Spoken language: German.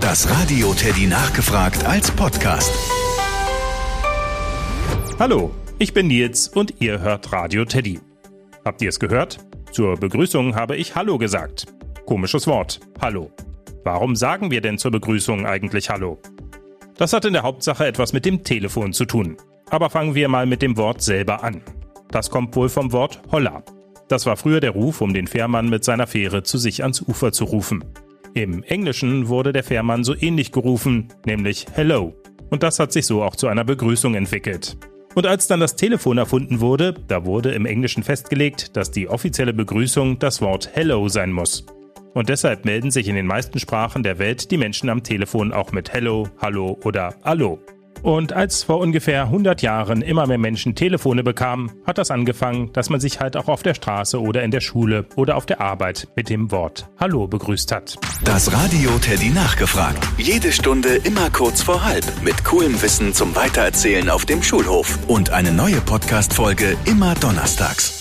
Das Radio Teddy nachgefragt als Podcast. Hallo, ich bin Nils und ihr hört Radio Teddy. Habt ihr es gehört? Zur Begrüßung habe ich Hallo gesagt. Komisches Wort. Hallo. Warum sagen wir denn zur Begrüßung eigentlich Hallo? Das hat in der Hauptsache etwas mit dem Telefon zu tun. Aber fangen wir mal mit dem Wort selber an. Das kommt wohl vom Wort Holla. Das war früher der Ruf, um den Fährmann mit seiner Fähre zu sich ans Ufer zu rufen. Im Englischen wurde der Fährmann so ähnlich gerufen, nämlich Hello. Und das hat sich so auch zu einer Begrüßung entwickelt. Und als dann das Telefon erfunden wurde, da wurde im Englischen festgelegt, dass die offizielle Begrüßung das Wort Hello sein muss. Und deshalb melden sich in den meisten Sprachen der Welt die Menschen am Telefon auch mit Hello, Hallo oder Allo. Und als vor ungefähr 100 Jahren immer mehr Menschen Telefone bekamen, hat das angefangen, dass man sich halt auch auf der Straße oder in der Schule oder auf der Arbeit mit dem Wort Hallo begrüßt hat. Das Radio Teddy nachgefragt. Jede Stunde immer kurz vor halb mit coolem Wissen zum Weitererzählen auf dem Schulhof. Und eine neue Podcast-Folge immer donnerstags.